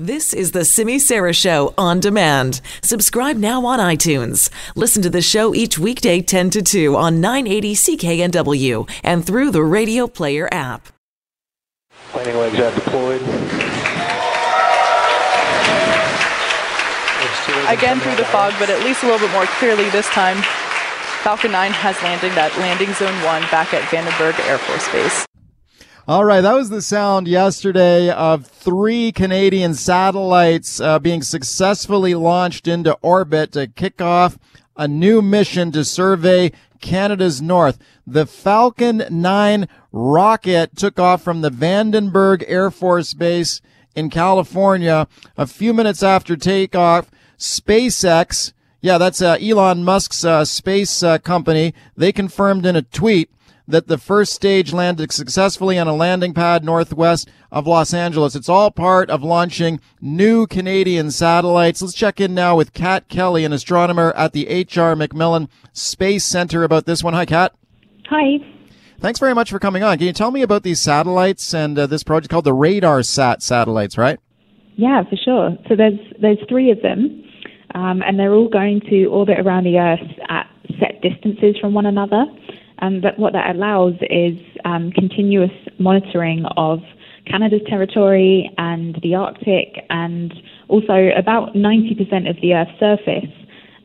This is the Simi Sara Show on demand. Subscribe now on iTunes. Listen to the show each weekday 10 to 2 on 980 CKNW and through the Radio Player app. Landing legs are deployed. Again through the fog, but at least a little bit more clearly this time. Falcon 9 has landed at landing zone 1 back at Vandenberg Air Force Base. All right, that was the sound yesterday of three Canadian satellites uh, being successfully launched into orbit to kick off a new mission to survey Canada's north. The Falcon 9 rocket took off from the Vandenberg Air Force Base in California a few minutes after takeoff. SpaceX, yeah, that's uh, Elon Musk's uh, space uh, company, they confirmed in a tweet that the first stage landed successfully on a landing pad northwest of Los Angeles. It's all part of launching new Canadian satellites. Let's check in now with Kat Kelly, an astronomer at the H.R. MacMillan Space Center about this one. Hi, Kat. Hi. Thanks very much for coming on. Can you tell me about these satellites and uh, this project called the Radar Sat satellites, right? Yeah, for sure. So there's there's three of them, um, and they're all going to orbit around the Earth at set distances from one another. And that what that allows is um, continuous monitoring of Canada's territory and the Arctic, and also about 90% of the Earth's surface.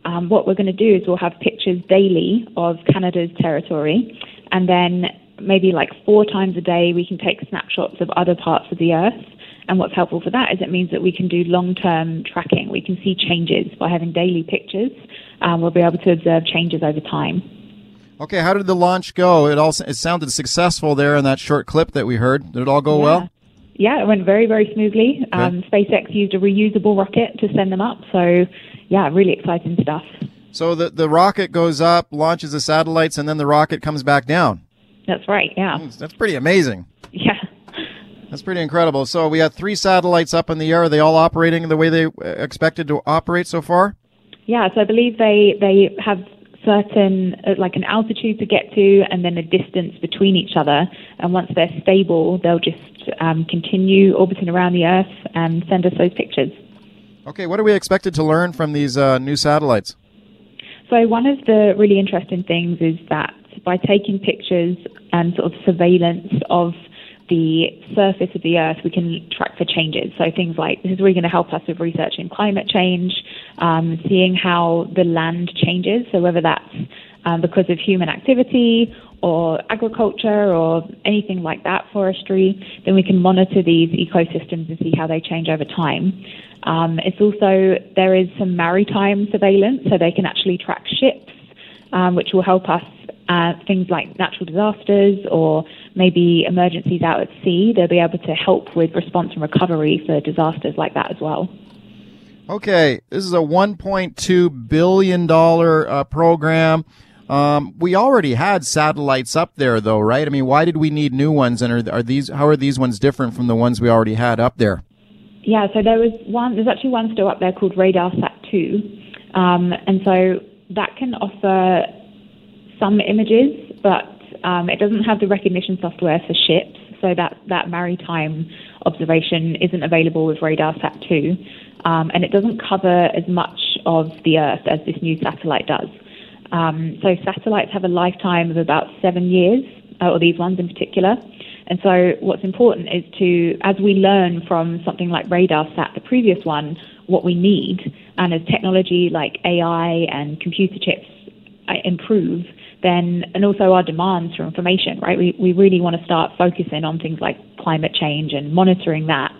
Um, what we're going to do is we'll have pictures daily of Canada's territory, and then maybe like four times a day we can take snapshots of other parts of the Earth. And what's helpful for that is it means that we can do long-term tracking. We can see changes by having daily pictures. Um, we'll be able to observe changes over time. Okay, how did the launch go? It all it sounded successful there in that short clip that we heard. Did it all go yeah. well? Yeah, it went very, very smoothly. Um, SpaceX used a reusable rocket to send them up. So, yeah, really exciting stuff. So the the rocket goes up, launches the satellites, and then the rocket comes back down. That's right. Yeah. That's pretty amazing. Yeah. That's pretty incredible. So we had three satellites up in the air. Are they all operating the way they uh, expected to operate so far? Yeah. So I believe they they have certain uh, like an altitude to get to and then a distance between each other. And once they're stable they'll just um, continue orbiting around the earth and send us those pictures. Okay what are we expected to learn from these uh, new satellites? So one of the really interesting things is that by taking pictures and sort of surveillance of the surface of the Earth, we can track for changes. So things like this is really going to help us with researching climate change, um, seeing how the land changes. So whether that's um, because of human activity or agriculture or anything like that, forestry, then we can monitor these ecosystems and see how they change over time. Um, it's also there is some maritime surveillance, so they can actually track ships, um, which will help us uh, things like natural disasters or maybe emergencies out at sea. They'll be able to help with response and recovery for disasters like that as well. Okay, this is a 1.2 billion dollar uh, program. Um, we already had satellites up there, though, right? I mean, why did we need new ones? And are, are these how are these ones different from the ones we already had up there? Yeah, so there was one. There's actually one still up there called RadarSat two, um, and so that can offer some images, but um, it doesn't have the recognition software for ships, so that, that maritime observation isn't available with RadarSat 2. Um, and it doesn't cover as much of the Earth as this new satellite does. Um, so satellites have a lifetime of about seven years, uh, or these ones in particular. And so what's important is to, as we learn from something like RadarSat, the previous one, what we need, and as technology like AI and computer chips uh, improve, then and also our demands for information, right? We we really want to start focusing on things like climate change and monitoring that.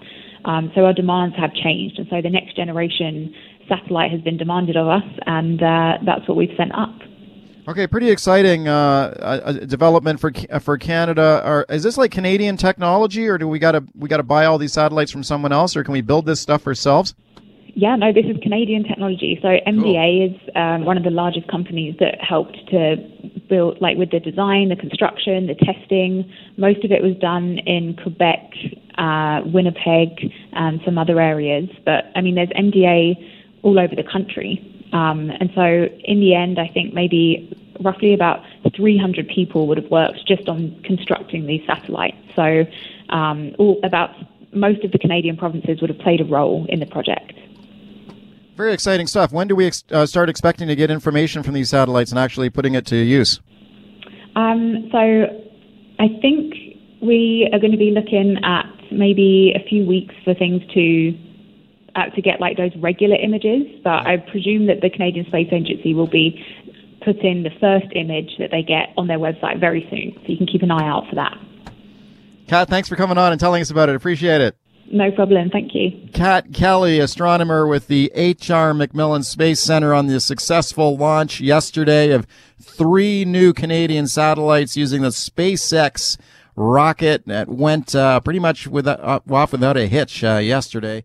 Um, so our demands have changed, and so the next generation satellite has been demanded of us, and uh, that's what we've sent up. Okay, pretty exciting uh, development for for Canada. Are, is this like Canadian technology, or do we got to we got to buy all these satellites from someone else, or can we build this stuff ourselves? Yeah, no, this is Canadian technology. So MDA cool. is um, one of the largest companies that helped to build, like with the design, the construction, the testing. Most of it was done in Quebec, uh, Winnipeg, and some other areas. But I mean, there's MDA all over the country. Um, and so in the end, I think maybe roughly about 300 people would have worked just on constructing these satellites. So um, all about most of the Canadian provinces would have played a role in the project. Very exciting stuff. When do we ex- uh, start expecting to get information from these satellites and actually putting it to use? Um, so I think we are going to be looking at maybe a few weeks for things to uh, to get like those regular images. But I presume that the Canadian Space Agency will be putting the first image that they get on their website very soon. So you can keep an eye out for that. Kat, thanks for coming on and telling us about it. Appreciate it. No problem. Thank you. Kat Kelly, astronomer with the H.R. MacMillan Space Center, on the successful launch yesterday of three new Canadian satellites using the SpaceX rocket that went uh, pretty much without, uh, off without a hitch uh, yesterday.